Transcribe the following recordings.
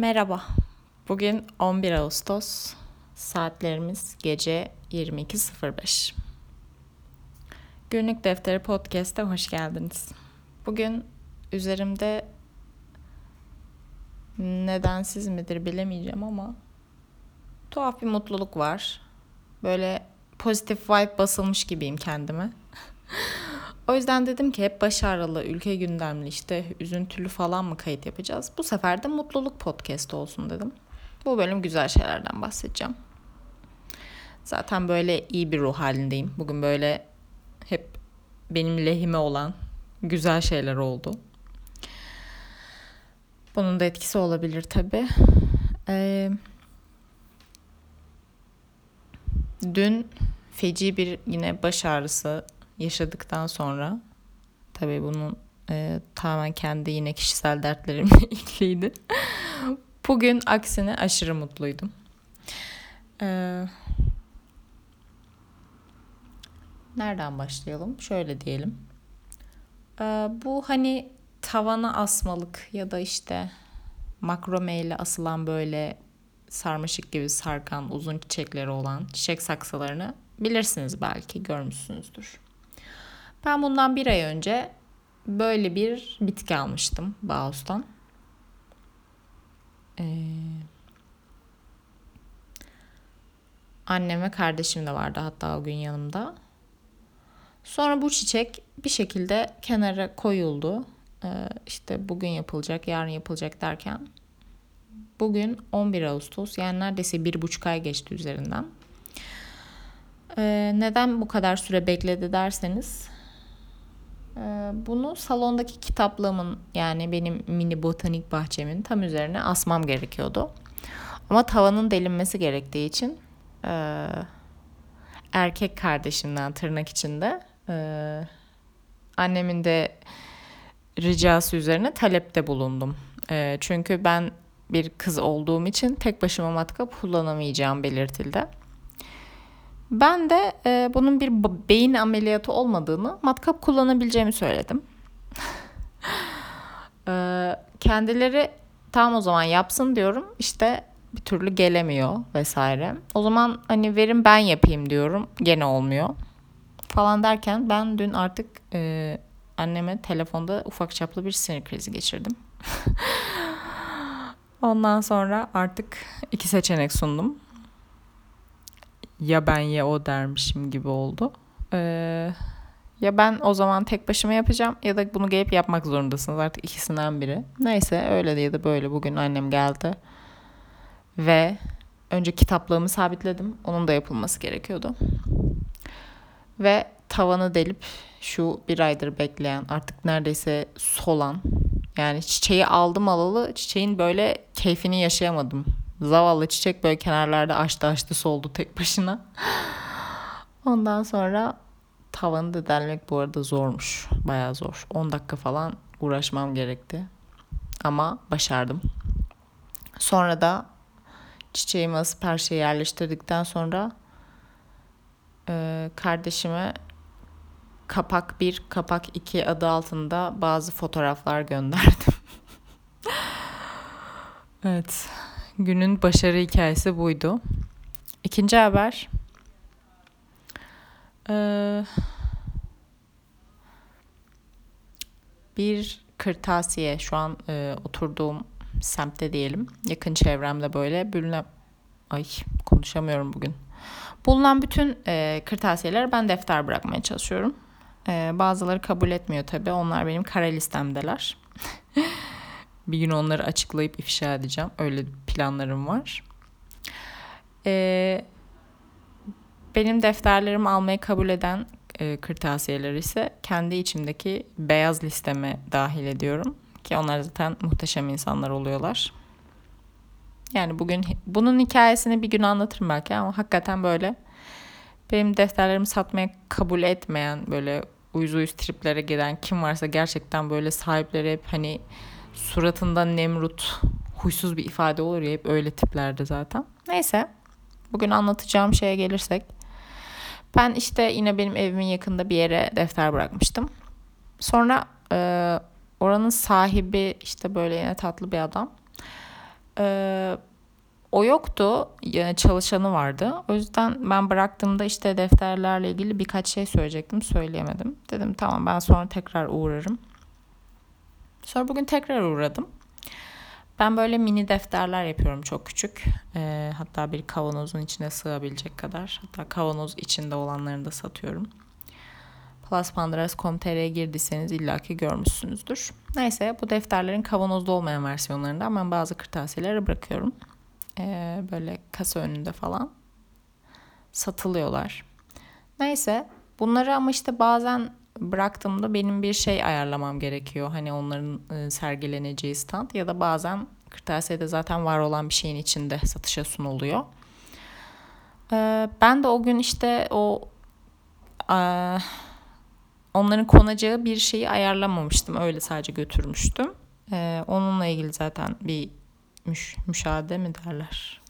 Merhaba. Bugün 11 Ağustos. Saatlerimiz gece 22.05. Günlük Defteri Podcast'a hoş geldiniz. Bugün üzerimde nedensiz midir bilemeyeceğim ama tuhaf bir mutluluk var. Böyle pozitif vibe basılmış gibiyim kendime. O yüzden dedim ki hep başarılı, ülke gündemli işte üzüntülü falan mı kayıt yapacağız? Bu sefer de mutluluk podcast olsun dedim. Bu bölüm güzel şeylerden bahsedeceğim. Zaten böyle iyi bir ruh halindeyim. Bugün böyle hep benim lehime olan güzel şeyler oldu. Bunun da etkisi olabilir tabii. Ee, dün feci bir yine baş ağrısı yaşadıktan sonra tabii bunun e, tamamen kendi yine kişisel dertlerimle ilgiliydi. Bugün aksine aşırı mutluydum. Ee, nereden başlayalım? Şöyle diyelim. Ee, bu hani tavana asmalık ya da işte makrome ile asılan böyle sarmaşık gibi sarkan uzun çiçekleri olan çiçek saksılarını bilirsiniz belki görmüşsünüzdür. Ben bundan bir ay önce böyle bir bitki almıştım Bauhaus'tan. Ee, annem ve kardeşim de vardı hatta o gün yanımda. Sonra bu çiçek bir şekilde kenara koyuldu. Ee, işte bugün yapılacak, yarın yapılacak derken bugün 11 Ağustos yani neredeyse bir buçuk ay geçti üzerinden. Ee, neden bu kadar süre bekledi derseniz bunu salondaki kitaplığımın yani benim mini botanik bahçemin tam üzerine asmam gerekiyordu. Ama tavanın delinmesi gerektiği için e, erkek kardeşimden tırnak içinde e, annemin de ricası üzerine talepte bulundum. E, çünkü ben bir kız olduğum için tek başıma matkap kullanamayacağım belirtildi. Ben de e, bunun bir beyin ameliyatı olmadığını, matkap kullanabileceğimi söyledim. e, kendileri tam o zaman yapsın diyorum. İşte bir türlü gelemiyor vesaire. O zaman hani verin ben yapayım diyorum. Gene olmuyor. Falan derken ben dün artık e, anneme telefonda ufak çaplı bir sinir krizi geçirdim. Ondan sonra artık iki seçenek sundum ya ben ya o dermişim gibi oldu. Ee, ya ben o zaman tek başıma yapacağım ya da bunu gelip yapmak zorundasınız artık ikisinden biri. Neyse öyle ya da böyle bugün annem geldi. Ve önce kitaplığımı sabitledim. Onun da yapılması gerekiyordu. Ve tavanı delip şu bir aydır bekleyen artık neredeyse solan yani çiçeği aldım alalı çiçeğin böyle keyfini yaşayamadım. Zavallı çiçek böyle kenarlarda açtı açtı soldu tek başına. Ondan sonra tavanı da delmek bu arada zormuş. Baya zor. 10 dakika falan uğraşmam gerekti. Ama başardım. Sonra da çiçeğimi asıp her şeyi yerleştirdikten sonra e, kardeşime kapak 1, kapak 2 adı altında bazı fotoğraflar gönderdim. evet. Günün başarı hikayesi buydu. İkinci haber. Ee, bir kırtasiye şu an e, oturduğum semtte diyelim. Yakın çevremde böyle bulunan... Ay konuşamıyorum bugün. Bulunan bütün e, kırtasiyeler ben defter bırakmaya çalışıyorum. E, bazıları kabul etmiyor tabii. Onlar benim kara listemdeler. Bir gün onları açıklayıp ifşa edeceğim. Öyle planlarım var. Ee, benim defterlerimi almayı kabul eden e, kırtasiyeler ise kendi içimdeki beyaz listeme dahil ediyorum. Ki onlar zaten muhteşem insanlar oluyorlar. Yani bugün bunun hikayesini bir gün anlatırım belki ama hakikaten böyle benim defterlerimi satmaya kabul etmeyen böyle uyuz uyuz triplere giden kim varsa gerçekten böyle sahipleri hep hani suratında Nemrut huysuz bir ifade olur ya hep öyle tiplerde zaten. Neyse bugün anlatacağım şeye gelirsek. Ben işte yine benim evimin yakında bir yere defter bırakmıştım. Sonra e, oranın sahibi işte böyle yine tatlı bir adam. e, o yoktu. Yani çalışanı vardı. O yüzden ben bıraktığımda işte defterlerle ilgili birkaç şey söyleyecektim. Söyleyemedim. Dedim tamam ben sonra tekrar uğrarım. Sonra bugün tekrar uğradım. Ben böyle mini defterler yapıyorum çok küçük. E, hatta bir kavanozun içine sığabilecek kadar. Hatta kavanoz içinde olanlarını da satıyorum. pluspandaras.com.tr'ye girdiyseniz illaki görmüşsünüzdür. Neyse bu defterlerin kavanozda olmayan versiyonlarında ben bazı kırtasiyeleri bırakıyorum. E, böyle kasa önünde falan satılıyorlar. Neyse bunları ama işte bazen bıraktığımda benim bir şey ayarlamam gerekiyor. Hani onların e, sergileneceği stand ya da bazen kırtasiyede zaten var olan bir şeyin içinde satışa sunuluyor. E, ben de o gün işte o e, onların konacağı bir şeyi ayarlamamıştım. Öyle sadece götürmüştüm. Onunla ilgili zaten bir müş, müşahede mi derler?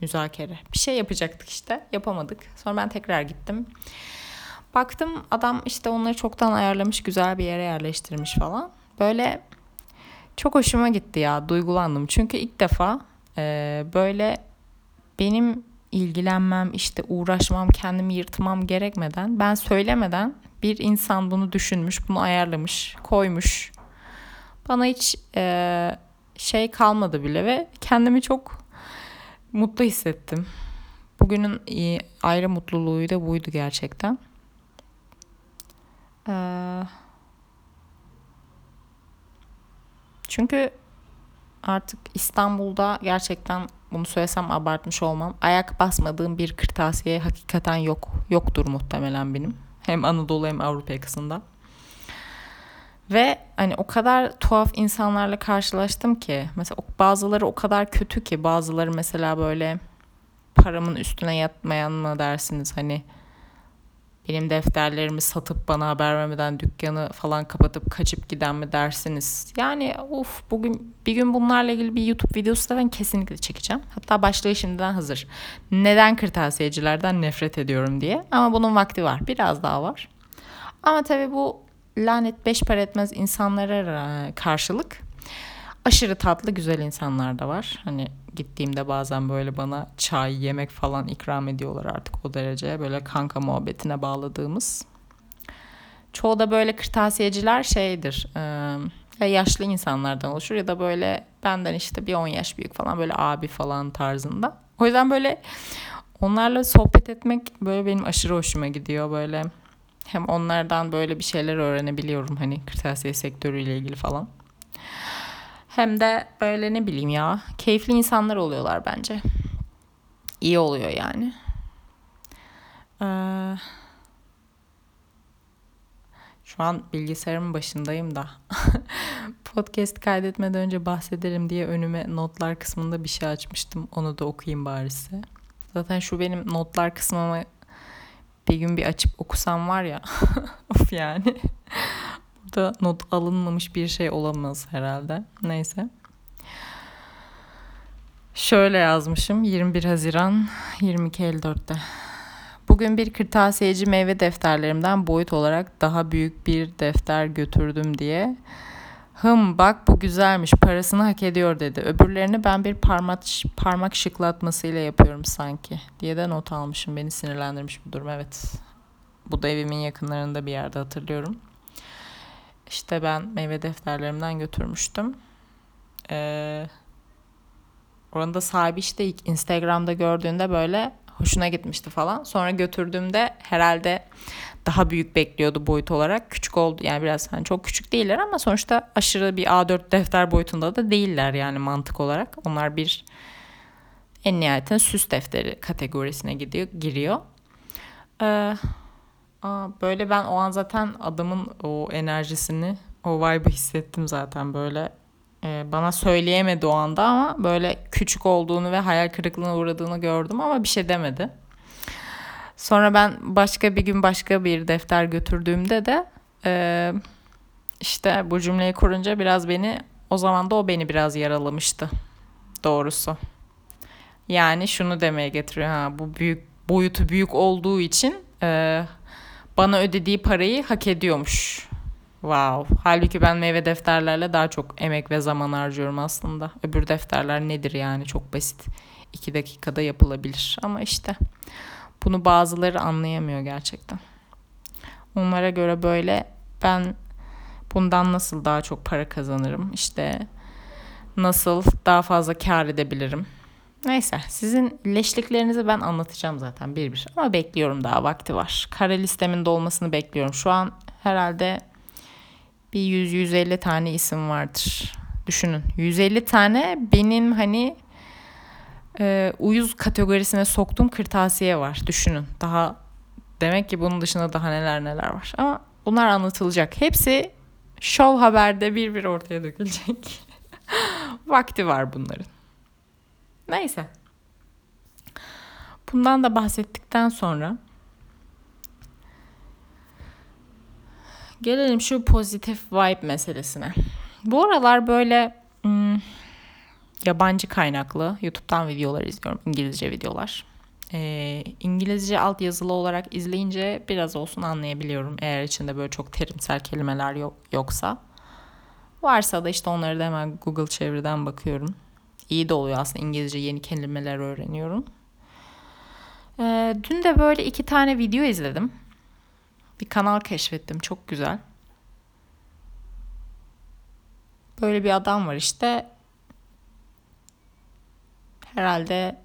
Müzakere. Bir şey yapacaktık işte. Yapamadık. Sonra ben tekrar gittim. Baktım adam işte onları çoktan ayarlamış güzel bir yere yerleştirmiş falan. Böyle çok hoşuma gitti ya duygulandım. Çünkü ilk defa e, böyle benim ilgilenmem işte uğraşmam kendimi yırtmam gerekmeden ben söylemeden bir insan bunu düşünmüş bunu ayarlamış koymuş. Bana hiç e, şey kalmadı bile ve kendimi çok mutlu hissettim. Bugünün ayrı mutluluğu da buydu gerçekten. Ee, çünkü artık İstanbul'da gerçekten bunu söylesem abartmış olmam. Ayak basmadığım bir kırtasiye hakikaten yok. Yoktur muhtemelen benim. Hem Anadolu hem Avrupa yakasında. Ve hani o kadar tuhaf insanlarla karşılaştım ki mesela bazıları o kadar kötü ki bazıları mesela böyle paramın üstüne yatmayan mı dersiniz hani benim defterlerimi satıp bana haber vermeden dükkanı falan kapatıp kaçıp giden mi dersiniz? Yani of bugün bir gün bunlarla ilgili bir YouTube videosu da ben kesinlikle çekeceğim. Hatta başlığı şimdiden hazır. Neden kırtasiyecilerden nefret ediyorum diye. Ama bunun vakti var. Biraz daha var. Ama tabii bu lanet beş para etmez insanlara karşılık aşırı tatlı güzel insanlar da var. Hani gittiğimde bazen böyle bana çay, yemek falan ikram ediyorlar artık o derece. Böyle kanka muhabbetine bağladığımız. Çoğu da böyle kırtasiyeciler şeydir. E, yaşlı insanlardan oluşur ya da böyle benden işte bir 10 yaş büyük falan böyle abi falan tarzında. O yüzden böyle onlarla sohbet etmek böyle benim aşırı hoşuma gidiyor böyle. Hem onlardan böyle bir şeyler öğrenebiliyorum hani kırtasiye sektörüyle ilgili falan. Hem de böyle ne bileyim ya keyifli insanlar oluyorlar bence. İyi oluyor yani. Ee, şu an bilgisayarımın başındayım da podcast kaydetmeden önce bahsederim diye önüme notlar kısmında bir şey açmıştım. Onu da okuyayım bari size. Zaten şu benim notlar kısmımı bir gün bir açıp okusam var ya of yani da not alınmamış bir şey olamaz herhalde. Neyse. Şöyle yazmışım 21 Haziran 22.54'te. Bugün bir kırtasiyeci meyve defterlerimden boyut olarak daha büyük bir defter götürdüm diye. Hım bak bu güzelmiş parasını hak ediyor dedi. Öbürlerini ben bir parmak, parmak şıklatmasıyla yapıyorum sanki diye de not almışım. Beni sinirlendirmiş bu durum evet. Bu da evimin yakınlarında bir yerde hatırlıyorum. İşte ben meyve defterlerimden götürmüştüm. Ee, oranın da sahibi işte ilk Instagram'da gördüğünde böyle hoşuna gitmişti falan. Sonra götürdüğümde herhalde daha büyük bekliyordu boyut olarak. Küçük oldu yani biraz hani çok küçük değiller ama sonuçta aşırı bir A4 defter boyutunda da değiller yani mantık olarak. Onlar bir en nihayetinde süs defteri kategorisine gidiyor, giriyor. Ee, Aa, böyle ben o an zaten adamın o enerjisini, o vibe'ı hissettim zaten böyle. Ee, bana söyleyemedi o anda ama böyle küçük olduğunu ve hayal kırıklığına uğradığını gördüm ama bir şey demedi. Sonra ben başka bir gün başka bir defter götürdüğümde de e, işte bu cümleyi kurunca biraz beni o zaman da o beni biraz yaralamıştı doğrusu. Yani şunu demeye getiriyor ha bu büyük boyutu büyük olduğu için e, bana ödediği parayı hak ediyormuş Wow. Halbuki ben meyve defterlerle daha çok emek ve zaman harcıyorum aslında. Öbür defterler nedir yani çok basit. 2 dakikada yapılabilir. Ama işte bunu bazıları anlayamıyor gerçekten. Onlara göre böyle ben bundan nasıl daha çok para kazanırım? İşte nasıl daha fazla kar edebilirim? Neyse sizin leşliklerinizi ben anlatacağım zaten bir bir. Ama bekliyorum daha vakti var. Kara listemin dolmasını bekliyorum. Şu an herhalde bir 100-150 tane isim vardır. Düşünün 150 tane benim hani e, uyuz kategorisine soktuğum kırtasiye var. Düşünün daha demek ki bunun dışında daha neler neler var. Ama bunlar anlatılacak. Hepsi Show Haber'de bir bir ortaya dökülecek. Vakti var bunların. Neyse. Bundan da bahsettikten sonra gelelim şu pozitif vibe meselesine. Bu aralar böyle hmm, yabancı kaynaklı YouTube'dan videolar izliyorum. İngilizce videolar. Ee, İngilizce alt yazılı olarak izleyince biraz olsun anlayabiliyorum. Eğer içinde böyle çok terimsel kelimeler yok, yoksa. Varsa da işte onları da hemen Google çeviriden bakıyorum. İyi de oluyor aslında İngilizce yeni kelimeler öğreniyorum. Ee, dün de böyle iki tane video izledim. Bir kanal keşfettim çok güzel. Böyle bir adam var işte. Herhalde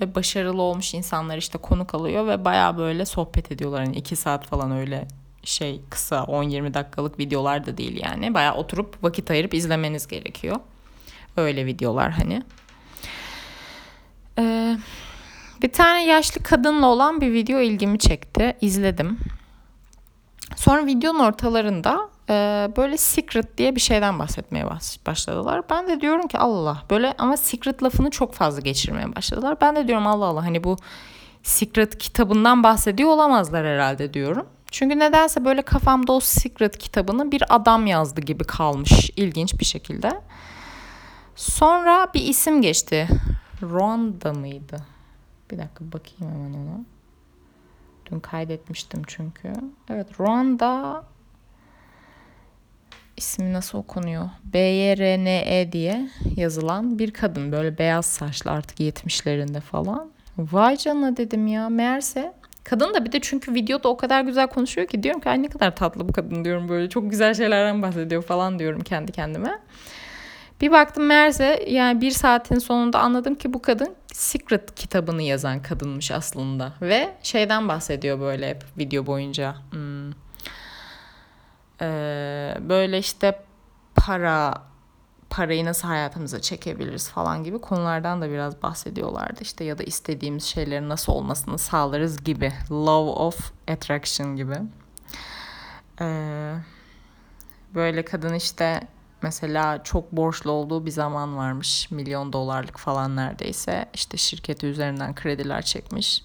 ve başarılı olmuş insanlar işte konuk alıyor ve baya böyle sohbet ediyorlar. Hani iki saat falan öyle şey kısa 10-20 dakikalık videolar da değil yani. Baya oturup vakit ayırıp izlemeniz gerekiyor. Öyle videolar hani. Ee, bir tane yaşlı kadınla olan bir video ilgimi çekti. İzledim. Sonra videonun ortalarında e, böyle secret diye bir şeyden bahsetmeye başladılar. Ben de diyorum ki Allah böyle ama secret lafını çok fazla geçirmeye başladılar. Ben de diyorum Allah Allah hani bu secret kitabından bahsediyor olamazlar herhalde diyorum. Çünkü nedense böyle kafamda o secret kitabını bir adam yazdı gibi kalmış ilginç bir şekilde. Sonra bir isim geçti. Ronda mıydı? Bir dakika bakayım hemen ona. Dün kaydetmiştim çünkü. Evet Ronda ismi nasıl okunuyor? B-Y-R-N-E diye yazılan bir kadın. Böyle beyaz saçlı artık 70'lerinde falan. Vay canına dedim ya. Meğerse kadın da bir de çünkü videoda o kadar güzel konuşuyor ki diyorum ki ay ne kadar tatlı bu kadın diyorum böyle. Çok güzel şeylerden bahsediyor falan diyorum kendi kendime. Bir baktım meğerse yani bir saatin sonunda anladım ki bu kadın Secret kitabını yazan kadınmış aslında. Ve şeyden bahsediyor böyle hep video boyunca. Hmm. Ee, böyle işte para parayı nasıl hayatımıza çekebiliriz falan gibi konulardan da biraz bahsediyorlardı. işte ya da istediğimiz şeylerin nasıl olmasını sağlarız gibi. Law of Attraction gibi. Ee, böyle kadın işte Mesela çok borçlu olduğu bir zaman varmış. Milyon dolarlık falan neredeyse. İşte şirketi üzerinden krediler çekmiş.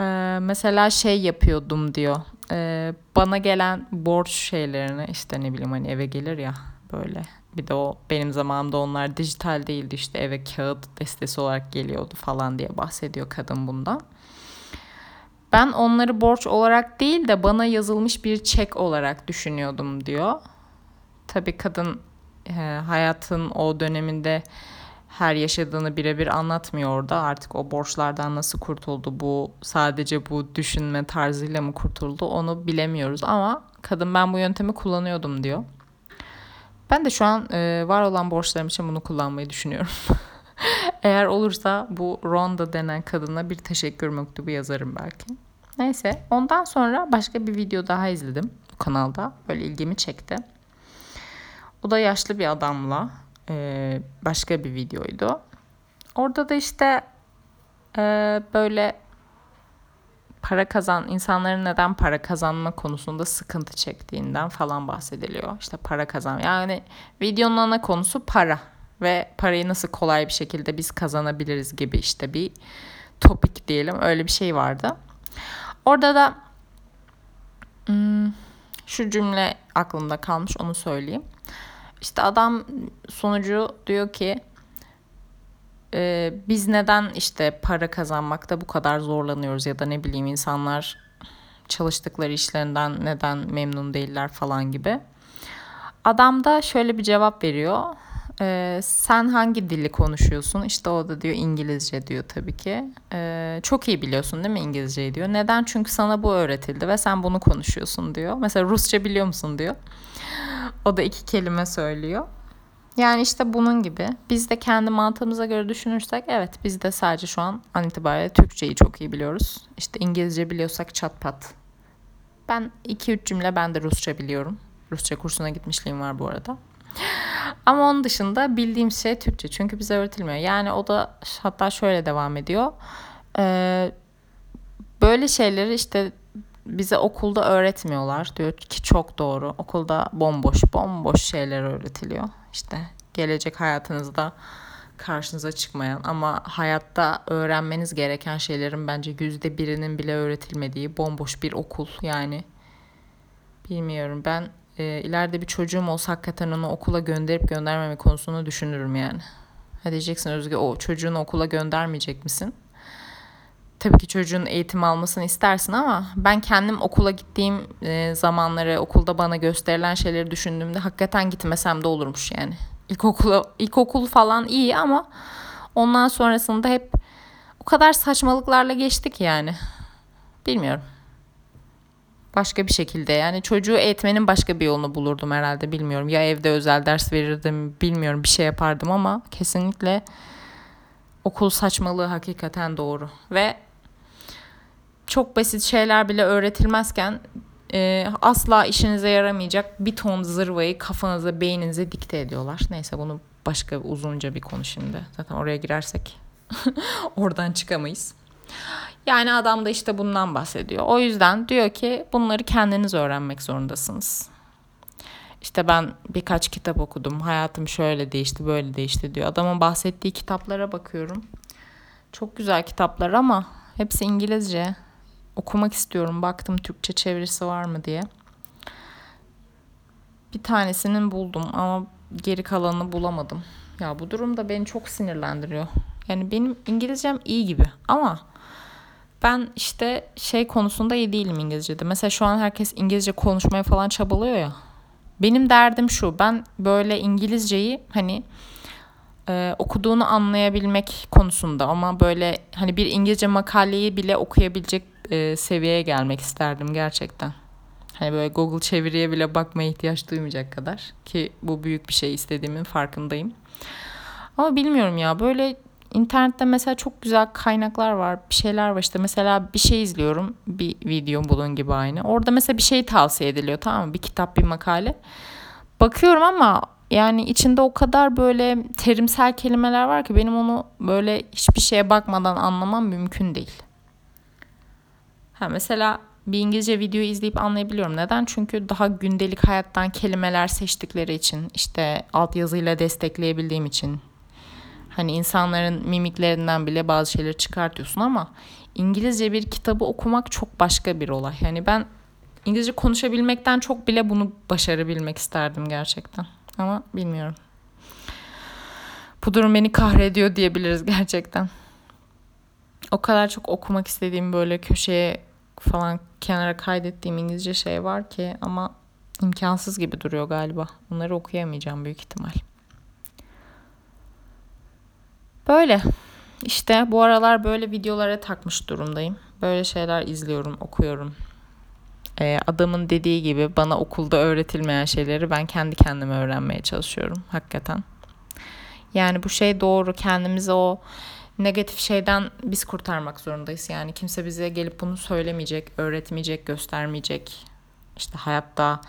Ee, mesela şey yapıyordum diyor. Ee, bana gelen borç şeylerini işte ne bileyim hani eve gelir ya böyle. Bir de o benim zamanımda onlar dijital değildi işte eve kağıt destesi olarak geliyordu falan diye bahsediyor kadın bundan. Ben onları borç olarak değil de bana yazılmış bir çek olarak düşünüyordum diyor. Tabii kadın e, hayatın o döneminde her yaşadığını birebir anlatmıyor orada. Artık o borçlardan nasıl kurtuldu, bu sadece bu düşünme tarzıyla mı kurtuldu onu bilemiyoruz. Ama kadın ben bu yöntemi kullanıyordum diyor. Ben de şu an e, var olan borçlarım için bunu kullanmayı düşünüyorum. Eğer olursa bu Ronda denen kadına bir teşekkür mektubu yazarım belki. Neyse ondan sonra başka bir video daha izledim bu kanalda. Böyle ilgimi çekti. O da yaşlı bir adamla e, başka bir videoydu. Orada da işte e, böyle para kazan insanların neden para kazanma konusunda sıkıntı çektiğinden falan bahsediliyor. İşte para kazan yani videonun ana konusu para ve parayı nasıl kolay bir şekilde biz kazanabiliriz gibi işte bir topik diyelim öyle bir şey vardı. Orada da hmm, şu cümle aklımda kalmış onu söyleyeyim. İşte adam sonucu diyor ki e, biz neden işte para kazanmakta bu kadar zorlanıyoruz ya da ne bileyim insanlar çalıştıkları işlerinden neden memnun değiller falan gibi. Adam da şöyle bir cevap veriyor. Ee, sen hangi dili konuşuyorsun? İşte o da diyor İngilizce diyor tabii ki. Ee, çok iyi biliyorsun değil mi İngilizceyi diyor. Neden? Çünkü sana bu öğretildi ve sen bunu konuşuyorsun diyor. Mesela Rusça biliyor musun diyor. O da iki kelime söylüyor. Yani işte bunun gibi. Biz de kendi mantığımıza göre düşünürsek evet biz de sadece şu an an itibariyle Türkçeyi çok iyi biliyoruz. İşte İngilizce biliyorsak çat pat. Ben 2-3 cümle ben de Rusça biliyorum. Rusça kursuna gitmişliğim var bu arada. Ama onun dışında bildiğim şey Türkçe. Çünkü bize öğretilmiyor. Yani o da hatta şöyle devam ediyor. Ee, böyle şeyleri işte bize okulda öğretmiyorlar diyor ki çok doğru. Okulda bomboş bomboş şeyler öğretiliyor. İşte gelecek hayatınızda karşınıza çıkmayan ama hayatta öğrenmeniz gereken şeylerin bence yüzde birinin bile öğretilmediği bomboş bir okul yani. Bilmiyorum ben e, ileride bir çocuğum olsa hakikaten onu okula gönderip göndermeme konusunu düşünürüm yani. Ha diyeceksin Özge o çocuğunu okula göndermeyecek misin? Tabii ki çocuğun eğitim almasını istersin ama ben kendim okula gittiğim e, zamanları, okulda bana gösterilen şeyleri düşündüğümde hakikaten gitmesem de olurmuş yani. İlkokula, ilkokul falan iyi ama ondan sonrasında hep o kadar saçmalıklarla geçtik yani. Bilmiyorum başka bir şekilde yani çocuğu eğitmenin başka bir yolunu bulurdum herhalde bilmiyorum. Ya evde özel ders verirdim bilmiyorum bir şey yapardım ama kesinlikle okul saçmalığı hakikaten doğru. Ve çok basit şeyler bile öğretilmezken e, asla işinize yaramayacak bir ton zırvayı kafanıza beyninize dikte ediyorlar. Neyse bunu başka uzunca bir konu şimdi. Zaten oraya girersek oradan çıkamayız. Yani adam da işte bundan bahsediyor. O yüzden diyor ki bunları kendiniz öğrenmek zorundasınız. İşte ben birkaç kitap okudum. Hayatım şöyle değişti, böyle değişti diyor. Adamın bahsettiği kitaplara bakıyorum. Çok güzel kitaplar ama hepsi İngilizce. Okumak istiyorum. Baktım Türkçe çevirisi var mı diye. Bir tanesinin buldum ama geri kalanını bulamadım. Ya bu durum da beni çok sinirlendiriyor. Yani benim İngilizcem iyi gibi ama ben işte şey konusunda iyi değilim İngilizce'de. Mesela şu an herkes İngilizce konuşmaya falan çabalıyor ya. Benim derdim şu. Ben böyle İngilizceyi hani e, okuduğunu anlayabilmek konusunda ama böyle hani bir İngilizce makaleyi bile okuyabilecek e, seviyeye gelmek isterdim gerçekten. Hani böyle Google çeviriye bile bakmaya ihtiyaç duymayacak kadar ki bu büyük bir şey istediğimin farkındayım. Ama bilmiyorum ya böyle İnternette mesela çok güzel kaynaklar var. Bir şeyler var işte mesela bir şey izliyorum. Bir video bunun gibi aynı. Orada mesela bir şey tavsiye ediliyor tamam mı? Bir kitap bir makale. Bakıyorum ama yani içinde o kadar böyle terimsel kelimeler var ki benim onu böyle hiçbir şeye bakmadan anlamam mümkün değil. Ha mesela bir İngilizce video izleyip anlayabiliyorum. Neden? Çünkü daha gündelik hayattan kelimeler seçtikleri için, işte altyazıyla destekleyebildiğim için, Hani insanların mimiklerinden bile bazı şeyleri çıkartıyorsun ama İngilizce bir kitabı okumak çok başka bir olay. Yani ben İngilizce konuşabilmekten çok bile bunu başarabilmek isterdim gerçekten. Ama bilmiyorum. Bu durum beni kahrediyor diyebiliriz gerçekten. O kadar çok okumak istediğim böyle köşeye falan kenara kaydettiğim İngilizce şey var ki ama imkansız gibi duruyor galiba. Onları okuyamayacağım büyük ihtimal. Böyle. İşte bu aralar böyle videolara takmış durumdayım. Böyle şeyler izliyorum, okuyorum. Ee, adamın dediği gibi bana okulda öğretilmeyen şeyleri ben kendi kendime öğrenmeye çalışıyorum hakikaten. Yani bu şey doğru. Kendimizi o negatif şeyden biz kurtarmak zorundayız. Yani kimse bize gelip bunu söylemeyecek, öğretmeyecek, göstermeyecek. İşte hayatta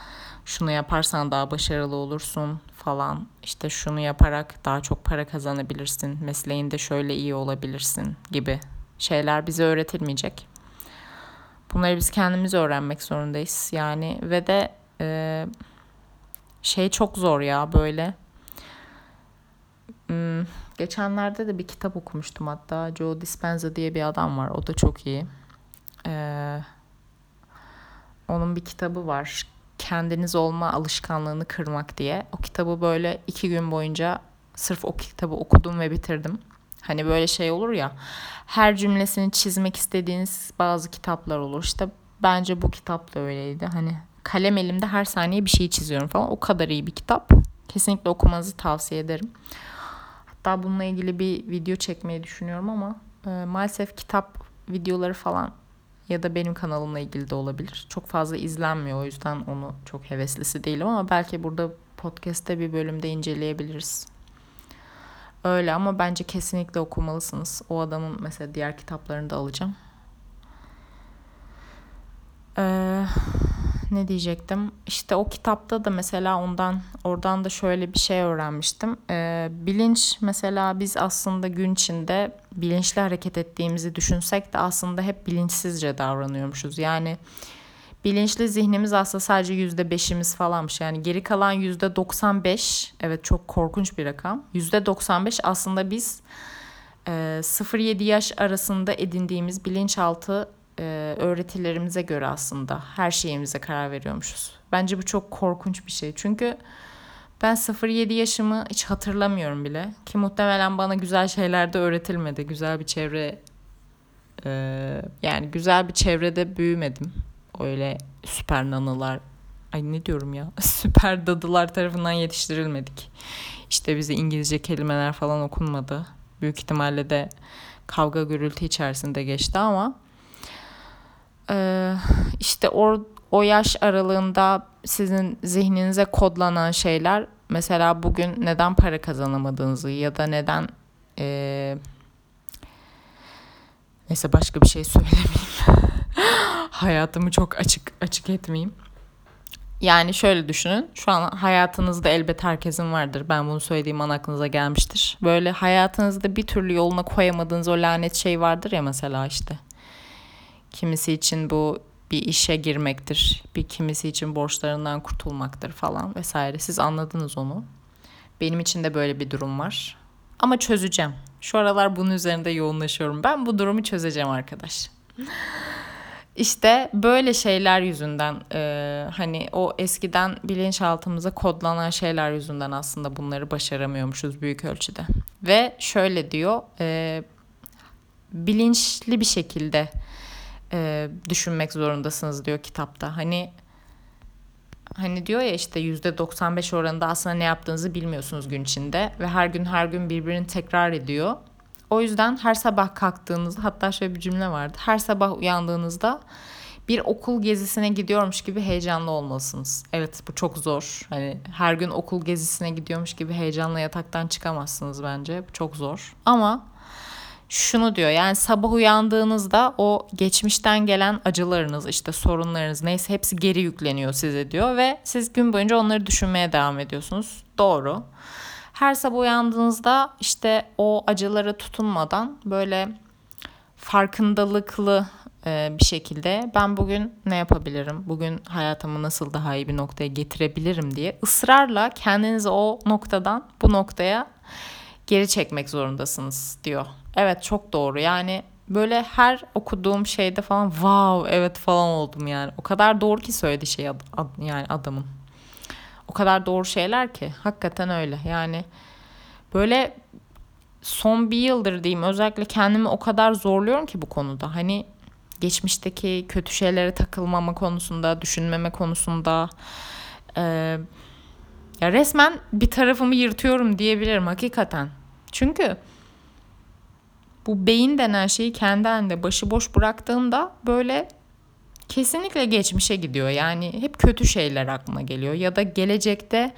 şunu yaparsan daha başarılı olursun falan. İşte şunu yaparak daha çok para kazanabilirsin. Mesleğinde şöyle iyi olabilirsin gibi şeyler bize öğretilmeyecek. Bunları biz kendimiz öğrenmek zorundayız. Yani ve de e, şey çok zor ya böyle. Hmm, geçenlerde de bir kitap okumuştum hatta. Joe Dispenza diye bir adam var. O da çok iyi. Ee, onun bir kitabı var kendiniz olma alışkanlığını kırmak diye. O kitabı böyle iki gün boyunca sırf o kitabı okudum ve bitirdim. Hani böyle şey olur ya her cümlesini çizmek istediğiniz bazı kitaplar olur. İşte Bence bu kitap da öyleydi. Hani kalem elimde her saniye bir şey çiziyorum falan. O kadar iyi bir kitap. Kesinlikle okumanızı tavsiye ederim. Hatta bununla ilgili bir video çekmeyi düşünüyorum ama e, maalesef kitap videoları falan ya da benim kanalımla ilgili de olabilir. Çok fazla izlenmiyor o yüzden onu çok heveslisi değilim ama belki burada podcast'te bir bölümde inceleyebiliriz. Öyle ama bence kesinlikle okumalısınız. O adamın mesela diğer kitaplarını da alacağım. Ee, ne diyecektim? İşte o kitapta da mesela ondan oradan da şöyle bir şey öğrenmiştim. Ee, bilinç mesela biz aslında gün içinde bilinçli hareket ettiğimizi düşünsek de aslında hep bilinçsizce davranıyormuşuz. Yani bilinçli zihnimiz aslında sadece yüzde beşimiz falanmış. Yani geri kalan yüzde 95 evet çok korkunç bir rakam. Yüzde 95 aslında biz e, 0-7 yaş arasında edindiğimiz bilinçaltı e, öğretilerimize göre aslında her şeyimize karar veriyormuşuz. Bence bu çok korkunç bir şey. Çünkü ben 0-7 yaşımı hiç hatırlamıyorum bile. Ki muhtemelen bana güzel şeyler de öğretilmedi. Güzel bir çevre e, yani güzel bir çevrede büyümedim. Öyle süper nanılar ay ne diyorum ya süper dadılar tarafından yetiştirilmedik. İşte bize İngilizce kelimeler falan okunmadı. Büyük ihtimalle de kavga gürültü içerisinde geçti ama işte o, o yaş aralığında sizin zihninize kodlanan şeyler mesela bugün neden para kazanamadığınızı ya da neden e, neyse başka bir şey söylemeyeyim hayatımı çok açık açık etmeyeyim yani şöyle düşünün. Şu an hayatınızda elbet herkesin vardır. Ben bunu söylediğim an aklınıza gelmiştir. Böyle hayatınızda bir türlü yoluna koyamadığınız o lanet şey vardır ya mesela işte. Kimisi için bu bir işe girmektir. Bir kimisi için borçlarından kurtulmaktır falan vesaire. Siz anladınız onu. Benim için de böyle bir durum var. Ama çözeceğim. Şu aralar bunun üzerinde yoğunlaşıyorum. Ben bu durumu çözeceğim arkadaş. İşte böyle şeyler yüzünden e, hani o eskiden bilinçaltımıza kodlanan şeyler yüzünden aslında bunları başaramıyormuşuz büyük ölçüde. Ve şöyle diyor e, bilinçli bir şekilde e, düşünmek zorundasınız diyor kitapta. Hani hani diyor ya işte yüzde 95 oranında aslında ne yaptığınızı bilmiyorsunuz gün içinde ve her gün her gün birbirini tekrar ediyor. O yüzden her sabah kalktığınızda hatta şöyle bir cümle vardı. Her sabah uyandığınızda bir okul gezisine gidiyormuş gibi heyecanlı olmalısınız. Evet bu çok zor. Hani her gün okul gezisine gidiyormuş gibi heyecanla yataktan çıkamazsınız bence. Bu çok zor. Ama şunu diyor yani sabah uyandığınızda o geçmişten gelen acılarınız işte sorunlarınız neyse hepsi geri yükleniyor size diyor ve siz gün boyunca onları düşünmeye devam ediyorsunuz. Doğru. Her sabah uyandığınızda işte o acılara tutunmadan böyle farkındalıklı e, bir şekilde ben bugün ne yapabilirim? Bugün hayatımı nasıl daha iyi bir noktaya getirebilirim diye ısrarla kendinizi o noktadan bu noktaya geri çekmek zorundasınız diyor. Evet çok doğru. Yani böyle her okuduğum şeyde falan wow evet falan oldum yani. O kadar doğru ki söylediği şey ad, ad, yani adamın. O kadar doğru şeyler ki hakikaten öyle. Yani böyle son bir yıldır diyeyim özellikle kendimi o kadar zorluyorum ki bu konuda. Hani geçmişteki kötü şeylere takılmama konusunda, düşünmeme konusunda e, ya resmen bir tarafımı yırtıyorum diyebilirim hakikaten. Çünkü bu beyin denen şeyi kendi halinde başıboş bıraktığında böyle kesinlikle geçmişe gidiyor. Yani hep kötü şeyler aklına geliyor ya da gelecekte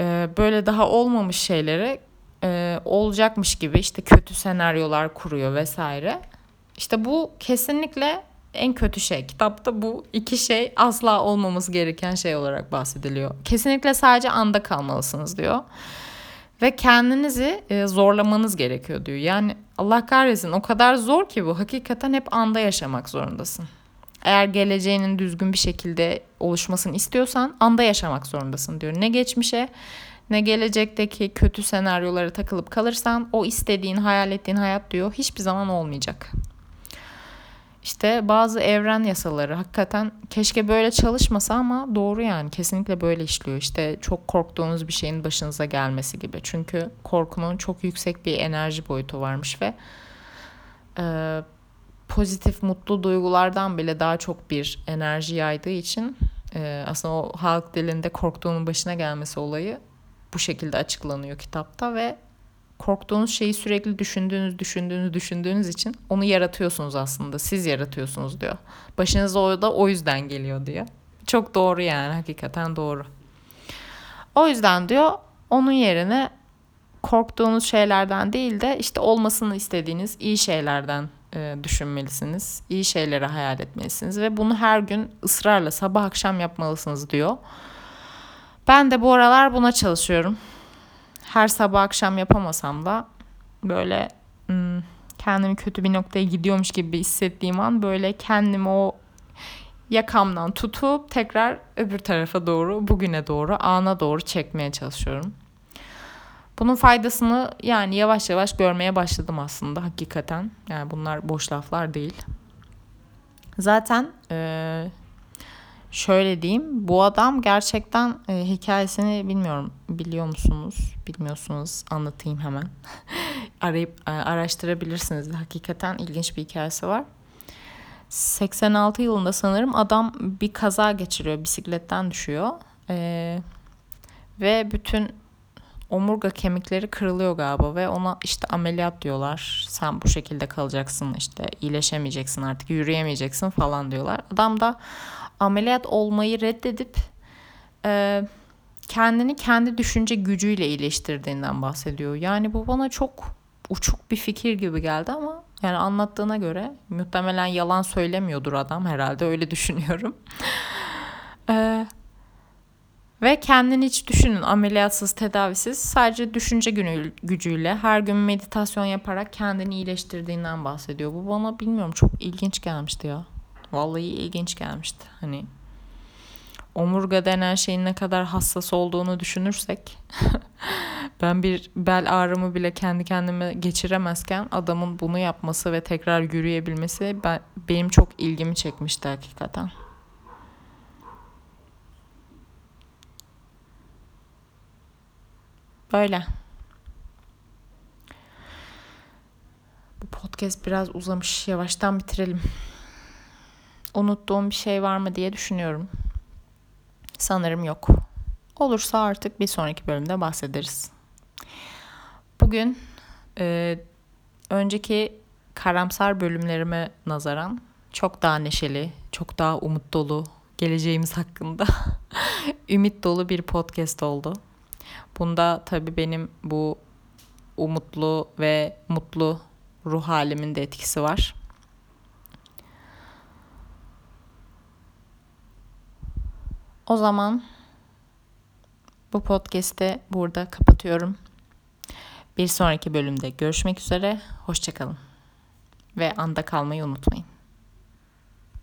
e, böyle daha olmamış şeylere e, olacakmış gibi işte kötü senaryolar kuruyor vesaire. İşte bu kesinlikle en kötü şey. Kitapta bu iki şey asla olmaması gereken şey olarak bahsediliyor. Kesinlikle sadece anda kalmalısınız diyor. Ve kendinizi e, zorlamanız gerekiyor diyor. Yani Allah kahretsin o kadar zor ki bu. Hakikaten hep anda yaşamak zorundasın. Eğer geleceğinin düzgün bir şekilde oluşmasını istiyorsan anda yaşamak zorundasın diyor. Ne geçmişe ne gelecekteki kötü senaryolara takılıp kalırsan o istediğin, hayal ettiğin hayat diyor hiçbir zaman olmayacak. İşte bazı evren yasaları hakikaten keşke böyle çalışmasa ama doğru yani kesinlikle böyle işliyor. İşte çok korktuğunuz bir şeyin başınıza gelmesi gibi. Çünkü korkunun çok yüksek bir enerji boyutu varmış ve e, pozitif, mutlu duygulardan bile daha çok bir enerji yaydığı için e, aslında o halk dilinde korktuğunun başına gelmesi olayı bu şekilde açıklanıyor kitapta ve korktuğunuz şeyi sürekli düşündüğünüz, düşündüğünüz, düşündüğünüz için onu yaratıyorsunuz aslında. Siz yaratıyorsunuz diyor. Başınıza o da o yüzden geliyor diyor. Çok doğru yani hakikaten doğru. O yüzden diyor onun yerine korktuğunuz şeylerden değil de işte olmasını istediğiniz iyi şeylerden e, düşünmelisiniz. İyi şeyleri hayal etmelisiniz ve bunu her gün ısrarla sabah akşam yapmalısınız diyor. Ben de bu aralar buna çalışıyorum. Her sabah akşam yapamasam da böyle kendimi kötü bir noktaya gidiyormuş gibi hissettiğim an böyle kendimi o yakamdan tutup tekrar öbür tarafa doğru, bugüne doğru, ana doğru çekmeye çalışıyorum. Bunun faydasını yani yavaş yavaş görmeye başladım aslında hakikaten. Yani bunlar boş laflar değil. Zaten e, şöyle diyeyim bu adam gerçekten e, hikayesini bilmiyorum biliyor musunuz? Bilmiyorsunuz anlatayım hemen. Arayıp e, araştırabilirsiniz. Hakikaten ilginç bir hikayesi var. 86 yılında sanırım adam bir kaza geçiriyor bisikletten düşüyor. E, ve bütün omurga kemikleri kırılıyor galiba ve ona işte ameliyat diyorlar. Sen bu şekilde kalacaksın işte iyileşemeyeceksin artık yürüyemeyeceksin falan diyorlar. Adam da ameliyat olmayı reddedip e, kendini kendi düşünce gücüyle iyileştirdiğinden bahsediyor. Yani bu bana çok uçuk bir fikir gibi geldi ama yani anlattığına göre muhtemelen yalan söylemiyordur adam herhalde öyle düşünüyorum. Ee, ve kendini hiç düşünün ameliyatsız tedavisiz sadece düşünce günü, gücüyle her gün meditasyon yaparak kendini iyileştirdiğinden bahsediyor. Bu bana bilmiyorum çok ilginç gelmişti ya. Vallahi ilginç gelmişti. Hani omurga denen şeyin ne kadar hassas olduğunu düşünürsek ben bir bel ağrımı bile kendi kendime geçiremezken adamın bunu yapması ve tekrar yürüyebilmesi ben, benim çok ilgimi çekmişti hakikaten. Böyle. Bu podcast biraz uzamış. Yavaştan bitirelim. Unuttuğum bir şey var mı diye düşünüyorum. Sanırım yok. Olursa artık bir sonraki bölümde bahsederiz. Bugün e, önceki karamsar bölümlerime nazaran çok daha neşeli, çok daha umut dolu, geleceğimiz hakkında ümit dolu bir podcast oldu. Bunda tabii benim bu umutlu ve mutlu ruh halimin de etkisi var. O zaman bu podcast'i burada kapatıyorum. Bir sonraki bölümde görüşmek üzere. Hoşçakalın. Ve anda kalmayı unutmayın.